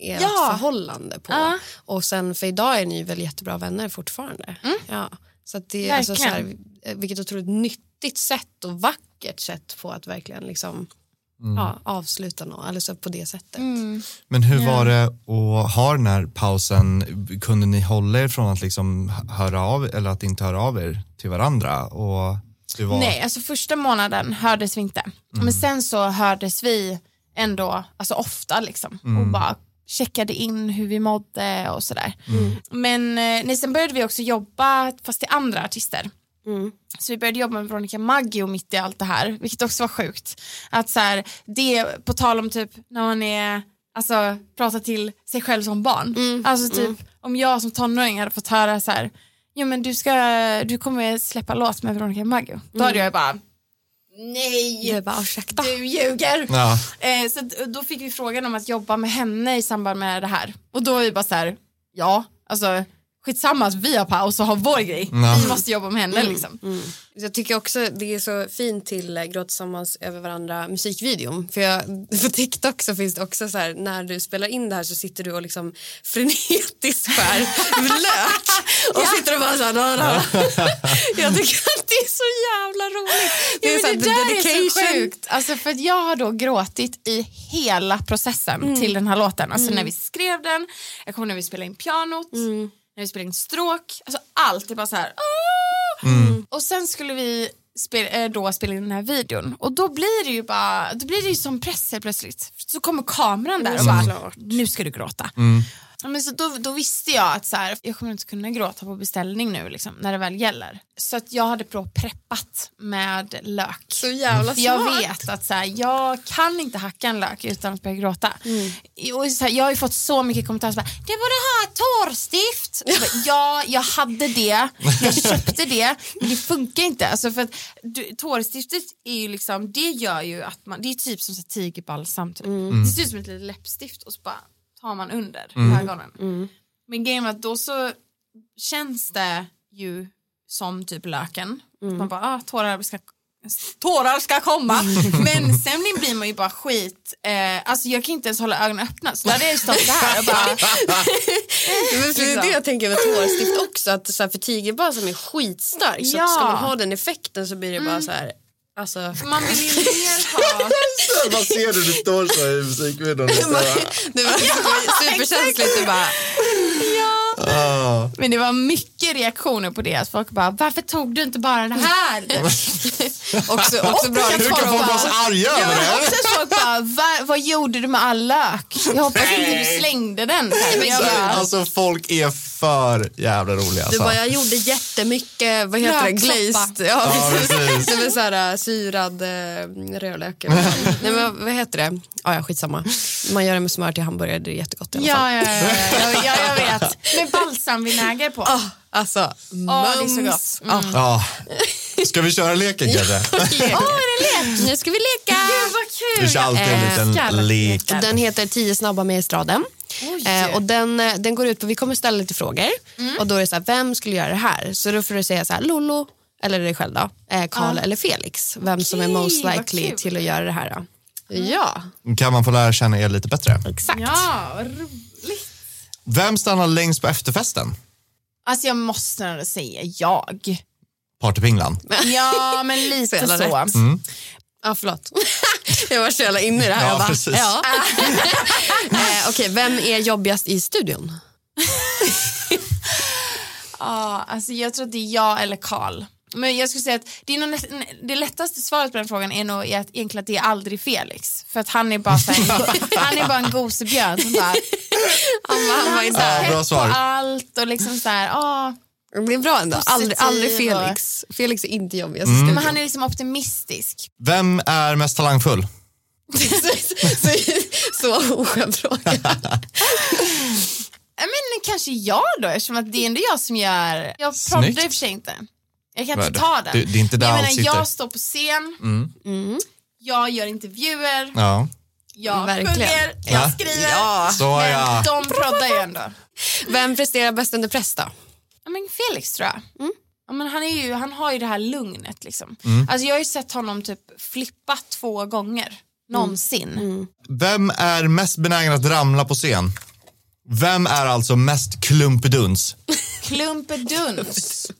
ert Ja. förhållande på. Ja. Och sen för idag är ni väl jättebra vänner fortfarande. Ja. Så att det är alltså så här, vilket otroligt nyttigt sätt och vackert sätt på att verkligen liksom ja, avsluta något, eller så på det sättet. Men hur var det att ha den här pausen? Kunde ni hålla er från att liksom höra av eller att inte höra av er till varandra? Och det var... Nej, alltså första månaden hördes vi inte. Men sen så hördes vi ändå alltså ofta liksom och bara checkade in hur vi mådde och sådär. Men eh, nej, sen började vi också jobba fast till andra artister. Så vi började jobba med Veronica Maggio mitt i allt det här, vilket också var sjukt. Att så här, det, på tal om typ när man är, alltså pratar till sig själv som barn. Alltså typ om jag som tonåring hade fått höra så här, jo men du ska, du kommer släppa låt med Veronica Maggio. Då hade jag bara, nej, Jag bara, ursäkta. du ljuger. Ja. Eh, så då fick vi frågan om att jobba med henne i samband med det här. Och då är vi bara så här, ja, alltså skitsamma vi har paus och har vår grej. Ja. Vi måste jobba med henne liksom. Jag tycker också det är så fint till eh, Gråt tillsammans över varandra musikvideon. För jag, på TikTok så finns det också så här när du spelar in det här så sitter du och liksom frenetiskt skär lök och sitter och bara så här. Jag tycker att det är så jävla roligt. Det, ja, så här, det där är så sjukt. Alltså för att jag har då gråtit i hela processen till den här låten. Alltså när vi skrev den, jag kommer när vi spelade in pianot, när vi spelade in stråk, alltså allt är bara så här. "Åh!" Och sen skulle vi spela, eh, då spela in den här videon och då blir det ju bara, då blir det ju som press plötsligt. Så kommer kameran där och bara, Såklart. nu ska du gråta. Ja, men så då, då visste jag att så här, jag kommer inte kunna gråta på beställning nu liksom, när det väl gäller. Så att jag hade preppat med lök. Så jävla För jag smart. vet att så här, jag kan inte hacka en lök utan att börja gråta. Och så här, jag har ju fått så mycket kommentarer som du borde ha ett bara, Ja, jag hade det, jag köpte det, men det funkar inte. Alltså för att du, tårstiftet är ju liksom, det gör ju att man, det är typ som tigerbalsam typ. Det ser ut som ett litet läppstift och så bara tar man under ögonen. Men grejen var att då så känns det ju som typ löken. Man bara, ah, tårar ska Tårar ska komma, men sen blir man ju bara skit. Eh, alltså jag kan inte ens hålla ögonen öppna, så då hade jag stått så här och bara, Men för det är det jag tänker med tårstift också, att så här, för tigerbalsam är skitstark så Ja. ska man ha den effekten så blir det bara så här, alltså man vill ju mer ha. Vad ser du? Du står så i musikvideon. det var superkänsligt du bara Ah. Men det var mycket reaktioner på det, att folk bara, varför tog du inte bara det här? också, också bra Hur kan folk vara så arga över Ja, det? också folk bara, Va, vad gjorde du med all lök? Jag hoppas inte du slängde den. Men jag bara, Alltså folk är för jävla roliga. Du Alltså. bara, jag gjorde jättemycket, vad heter det, Löksoppa. glazed. Ja, Ja, precis. Det var så här äh, syrad äh, rödlök. Nej, men vad heter det? Ja, ja, skitsamma. Man gör det med smör till hamburgare, det är jättegott i alla fall. ja, ja, ja, ja, ja, jag vet. Med balsamvinäger på. Ah, alltså, Åh, det är så mums. gott. Mm. Ja. Ska vi köra leken kanske? Åh, är det lek? Nu ska vi leka! Gud vad kul! Vi kör alltid en liten lek. lekar. Den heter Tio snabba med estraden. Eh, och den, eh, den går ut på, vi kommer ställa lite frågor och då är det så här, vem skulle göra det här? Så då får du säga så här, Lollo, eller dig själv då, eh, Karl eller Felix. Vem som är most likely till att göra det här. Då. Ja, Kan man få lära känna er lite bättre? exakt. Ja, vad roligt. Vem stannar längst på efterfesten? Alltså jag måste ändå säga jag. Partypinglan. Ja, men lite jävla så. rätt. Ja, förlåt. jag var så jävla inne i det här. Ja, bara, precis. Ja. eh, Okej, vem är jobbigast i studion? Ja, alltså jag tror att det är jag eller Karl. Men jag skulle säga att det, är nog, det lättaste svaret på den frågan är nog att, egentligen att det är aldrig Felix. För att han är bara, så här, han är bara en gosebjörn som bara Han, var- han var Ja, där. bra på svar. allt och liksom så här, ah. Det är bra ändå. Aldrig, aldrig Felix. Felix är inte jobbigast Mm. i Men han är liksom optimistisk. Vem är mest talangfull? så, så, så oskön fråga. Ja, Men kanske jag då eftersom att det är ändå jag som gör, jag proddar i och för sig inte. Jag kan inte ta det? den. Det- det är inte där Men jag menar, jag står på scen, Mm. jag gör intervjuer, Ja, jag Verkligen. sjunger, Ja. jag skriver. Ja. så Men ja. de proddar ju ändå. Vem presterar bäst under press då? Ja, men Felix tror jag. Ja, men han, är ju, han har ju det här lugnet. Liksom. Mm. Alltså, jag har ju sett honom typ flippa två gånger. Någonsin. Vem är mest benägen att ramla på scen? Vem är alltså mest klumpeduns? Klumpeduns.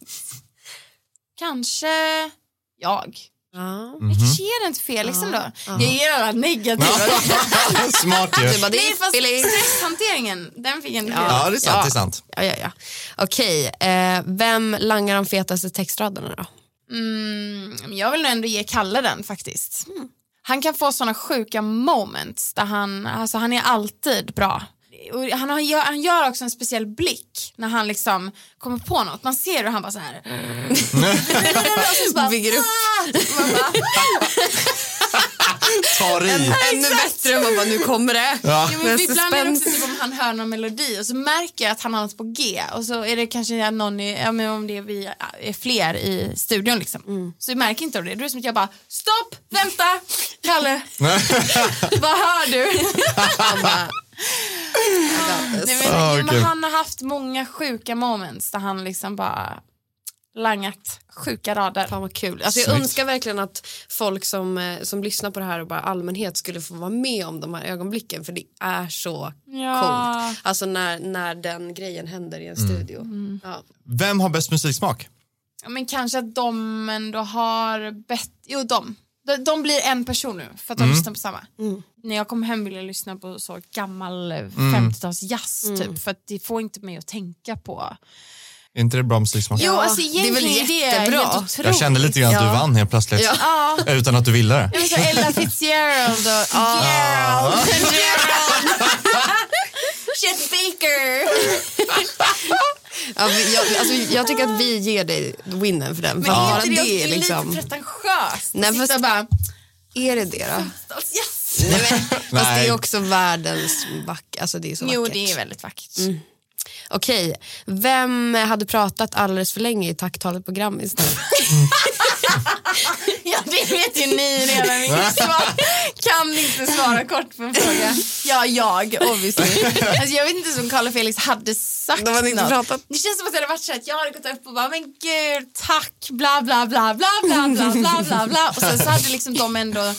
Kanske jag. Ja. Jag kanske ger den till Felix ändå. Jag ger alla negativa. Smart ju. Du bara, det Nej, är fast stresshanteringen, den fick jag inte Ja, det är sant. Ja. Det är sant. Ja, ja, ja. Okej, eh, vem langar de fetaste textraderna då? Mm, jag vill nog ändå ge Kalle den faktiskt. Han kan få såna sjuka moments där han, alltså han är alltid bra. Han, har, gör- han gör också en speciell blick när han liksom kommer på något. Man ser hur han bara så här. Och så bara, Bygger upp. Tar i. Ännu bättre, man bara, nu kommer det. Ja. Med men ibland är det också typ om han hör någon melodi och så märker jag att han har något på G och så är det kanske någon, i, ja, men om det är vi är fler i studion liksom. Mm. Så jag märker inte av det. Då är det som att jag bara stopp, vänta, Kalle, vad hör du? Nej, men, Ah, kul. han har haft många sjuka moments där han liksom bara langat sjuka rader. Fan vad kul. Alltså jag Snyggt. önskar verkligen att folk som, eh, som lyssnar på det här och bara allmänhet skulle få vara med om de här ögonblicken för det är så Ja. coolt. Alltså när, när den grejen händer i en studio. Mm. Ja. Vem har bäst musiksmak? Ja, men kanske att de ändå har bett... Jo, de. De, de blir en person nu för att de lyssnar på samma. När jag kom hem ville jag lyssna på så gammal eh, 50-tals jazz typ för att det får inte mig att tänka på... Är inte det bra musiksmak? Jo, alltså det är väl egentligen det är jättebra. helt otroligt. Jag kände lite grann att du vann helt plötsligt. Ja. Utan att du ville det. Ja, men så Ella Fitzgerald och Gerald. Gerald. Chet Baker. Ja, jag, alltså, jag tycker att vi ger dig winnen för den. För Men att är bara det, det det är liksom, lite pretentiöst? Nej, fast- bara, är det det då? yes. Nej, men, fast det är också världens vackert. Alltså, det är så Jo, vackert. det är väldigt vackert. Okej, vem hade pratat alldeles för länge i tacktalet på Grammis? Det vet ju ni redan. Vilket svar. Kan inte svara kort på en fråga. Ja, jag obviously. Alltså, jag vet inte som Karl och Felix hade sagt De hade inte något. pratat. Det känns som att det hade varit så att jag hade gått upp och bara men gud tack bla bla bla bla bla bla bla bla bla och sen så hade liksom de ändå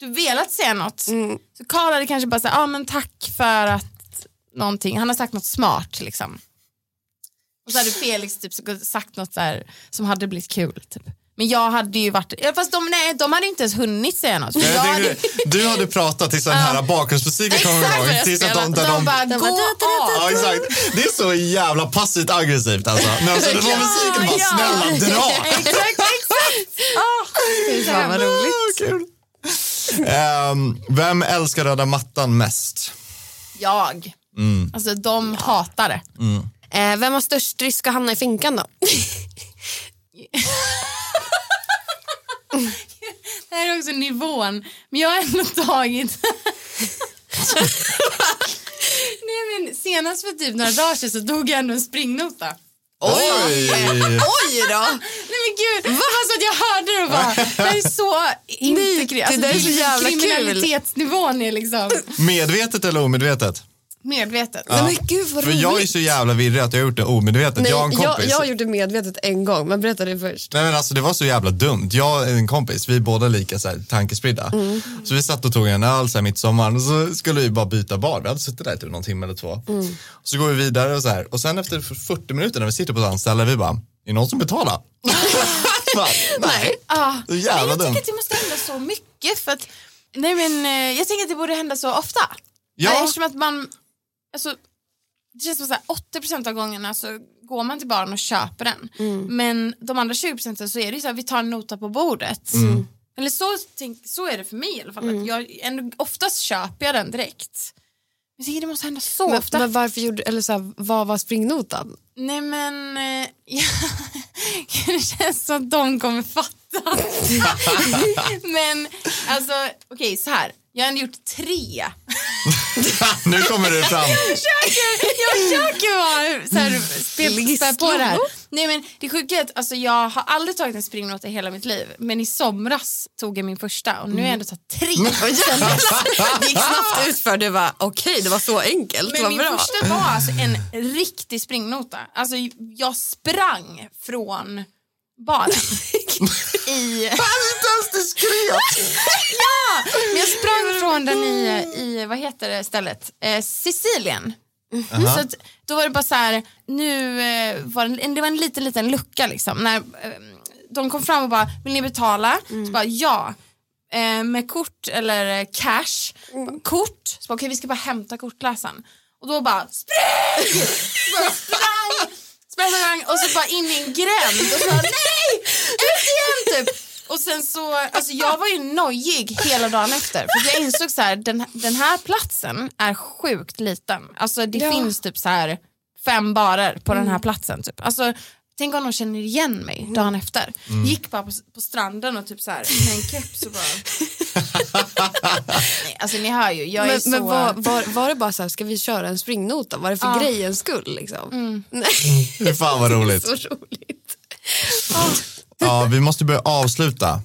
du velat säga något. Mm. Så Karl hade kanske bara sagt ja ah, men tack för att någonting, han har sagt något smart liksom. Och så hade Felix typ sagt något här, som hade blivit kul. Typ. Men jag hade ju varit, ja, fast de, nej, de hade inte ens hunnit säga något. Jag hade, du hade pratat tills den här bakgrundsmusiken kommer jag Tills att de, där de de, bara, de gå av. Ja, exakt. Det är så jävla passivt aggressivt alltså. Men alltså den här musiken bara, snälla dra. Exakt, exakt. Oh, fan vad roligt. Kul. Ehm, vem älskar röda mattan mest? Jag. Alltså de hatar det. Eh, vem har störst risk att hamna i finkan då? Det här är också nivån. Men jag har ändå tagit... Nej, men senast för typ några dagar sedan så tog jag ändå en springnota. Oj! Oj då! Nej men gud, det var så att jag hörde det och bara, det här är så inte Nej, kri- det där är så jävla kul. Kriminalitetsnivån är liksom... Medvetet eller omedvetet? Medvetet. Nej, men gud vad För roligt. jag är så jävla virrig att jag har gjort det omedvetet. Nej, jag har en jag, kompis. jag har gjort det medvetet en gång, men berätta det först. Nej men alltså det var så jävla dumt. Jag och en kompis, vi är båda lika så här, tankespridda. Mm. Så vi satt och tog en öl så här, mitt sommaren och så skulle vi bara byta bar. Vi hade suttit där typ någon timme eller två. Mm. Så går vi vidare och så här. Och sen efter 40 minuter när vi sitter på ett ställe, vi bara, är det någon som betalar? Bara, Nej. Ah, Det är jävla jag dumt. tycker att det måste hända så mycket för att nej men eh, jag tänker att det borde hända så ofta. Ja. Eftersom att man alltså, det känns som att 80% av gångerna så går man till baren och köper den. Mm. Men de andra 20% så är det ju så här, vi tar en nota på bordet. Mm. Eller så, tänk, så är det för mig i alla fall. Att jag, ändå, oftast köper jag den direkt. Men jag det måste hända så Men, ofta. men varför gjorde, eller så här, vad var springnotan? Nej men, eh, ja, det känns som att de kommer fatta. men alltså, okej så här. Jag har gjort tre. nu kommer det fram. Jag försöker vara så här, spel, spä på det här. Nej men det sjuka är att alltså, jag har aldrig tagit en springnota i hela mitt liv. Men i somras tog jag min första och nu har jag ändå tagit tre. Det gick snabbt ut för det var okej, det var så enkelt. Men min bra. första var alltså en riktig springnota. Alltså jag sprang från baren. I... Inte ens diskret. Ja, men jag sprang från den i, i vad heter det stället? Eh, Sicilien. Så att, då var det bara så här, nu eh, var det, en, det var en liten, liten lucka liksom. När eh, de kom fram och bara, vill ni betala? Så bara, ja. Eh, med kort eller eh, cash. Bara, Kort, så bara, okej vi ska bara hämta kortläsaren. Och då bara, spring! Så bara sprang, sprang och så bara in i en gränd och så bara, nej! Ut igen typ! Och sen så, alltså jag var ju nojig hela dagen efter för jag insåg så här, den, den här platsen är sjukt liten. Alltså det Ja. finns typ så här fem barer på den här platsen typ. Alltså tänk om de känner igen mig dagen efter. Gick bara på, på stranden och typ så här med en keps och bara. Nej, alltså ni hör ju, jag är Men, så... men var, var, var det bara så här, ska vi köra en springnota? Var det för Ja. grejens skull? Liksom? Nej, Fy fan vad roligt. så roligt. Ja, vi måste börja avsluta.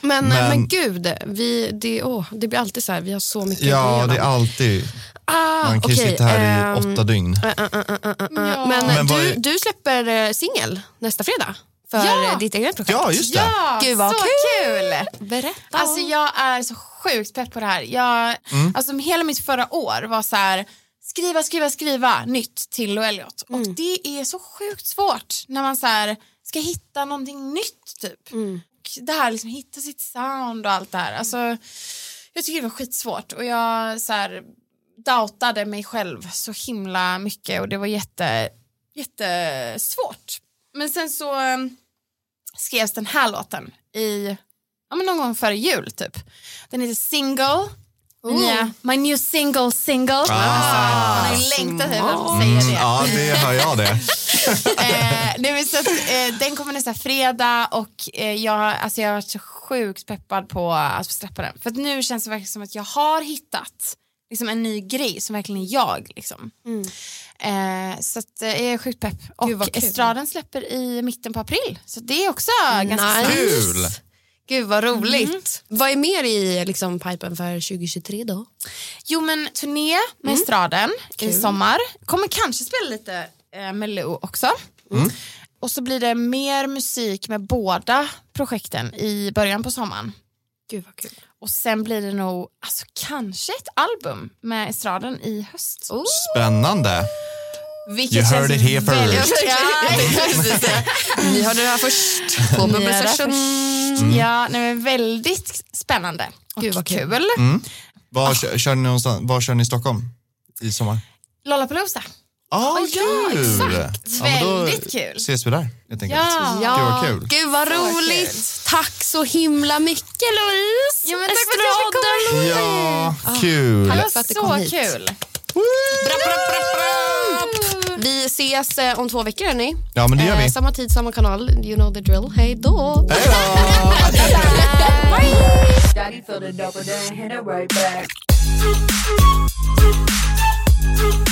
Men, Men- men, gud, vi, det, åh, det blir alltid så här, vi har så mycket Ja, det är alltid. Ah, Man kan ju okej, sitta här i ehm, åtta dygn. Ja. Men, Men vad du, du släpper eh, singel nästa fredag för Ja. eh, ditt egna projekt. Ja, just det. Ja, Gud, vad så kul. kul! Berätta. Alltså jag är så sjukt pepp på det här. Jag, alltså, hela mitt förra år var så här skriva, skriva, skriva nytt till och Elliot. Och det är så sjukt svårt när man så här, ska hitta någonting nytt typ. Och det här liksom hitta sitt sound och allt det här. Alltså, jag tycker det var skitsvårt och jag så här, doubtade mig själv så himla mycket och det var jätte, jättesvårt. Men sen så eh, skrevs den här låten i ja, men någon gång före jul typ. Den heter Single. Nya, my new single single. Alltså, man har längtat efter att säga det. Ja, det hör jag det. eh, säga att, eh, den kommer nästa fredag och eh, jag, alltså jag har varit så sjukt peppad på att släppa den. För att nu känns det verkligen som att jag har hittat liksom, en ny grej som verkligen är jag. Liksom. Eh, så att, eh, jag är sjukt pepp. Gud, Och kul. Estraden släpper i mitten på april. Så det är också ganska snabbt. Kul. Gud vad roligt. Vad är mer i liksom, pipen för 2023 då? Jo men turné med Mm. Estraden i sommar. Kommer kanske spela lite eh, med Lou också. Mm. Och så blir det mer musik med båda projekten i början på sommaren. Gud vad kul. Och sen blir det nog alltså, kanske ett album med Estraden i höst. Spännande. Vilket You heard it here first. Ja, Ni hörde det här först på Ni Bubble hörde det Session. först. Ja, nej, men väldigt spännande och Gud, vad kul. kul. Var, kör, kör ni någonstans, var kör ni i Stockholm i sommar? Lollapalooza. Ah, ja, kul! exakt. men då Väldigt kul. ses vi där helt enkelt. Ja. Ja, Gud vad kul. Gud vad roligt. kul. Tack så himla mycket Louise. Ja, men tack för att jag fick komma. Ja, kul. Det Tack för att du så kom hit. kul. Vi ses eh, om två veckor hörni. Ja, men det gör vi. Eh, samma tid, samma kanal. You know the drill. Hej då. Hej då! Thank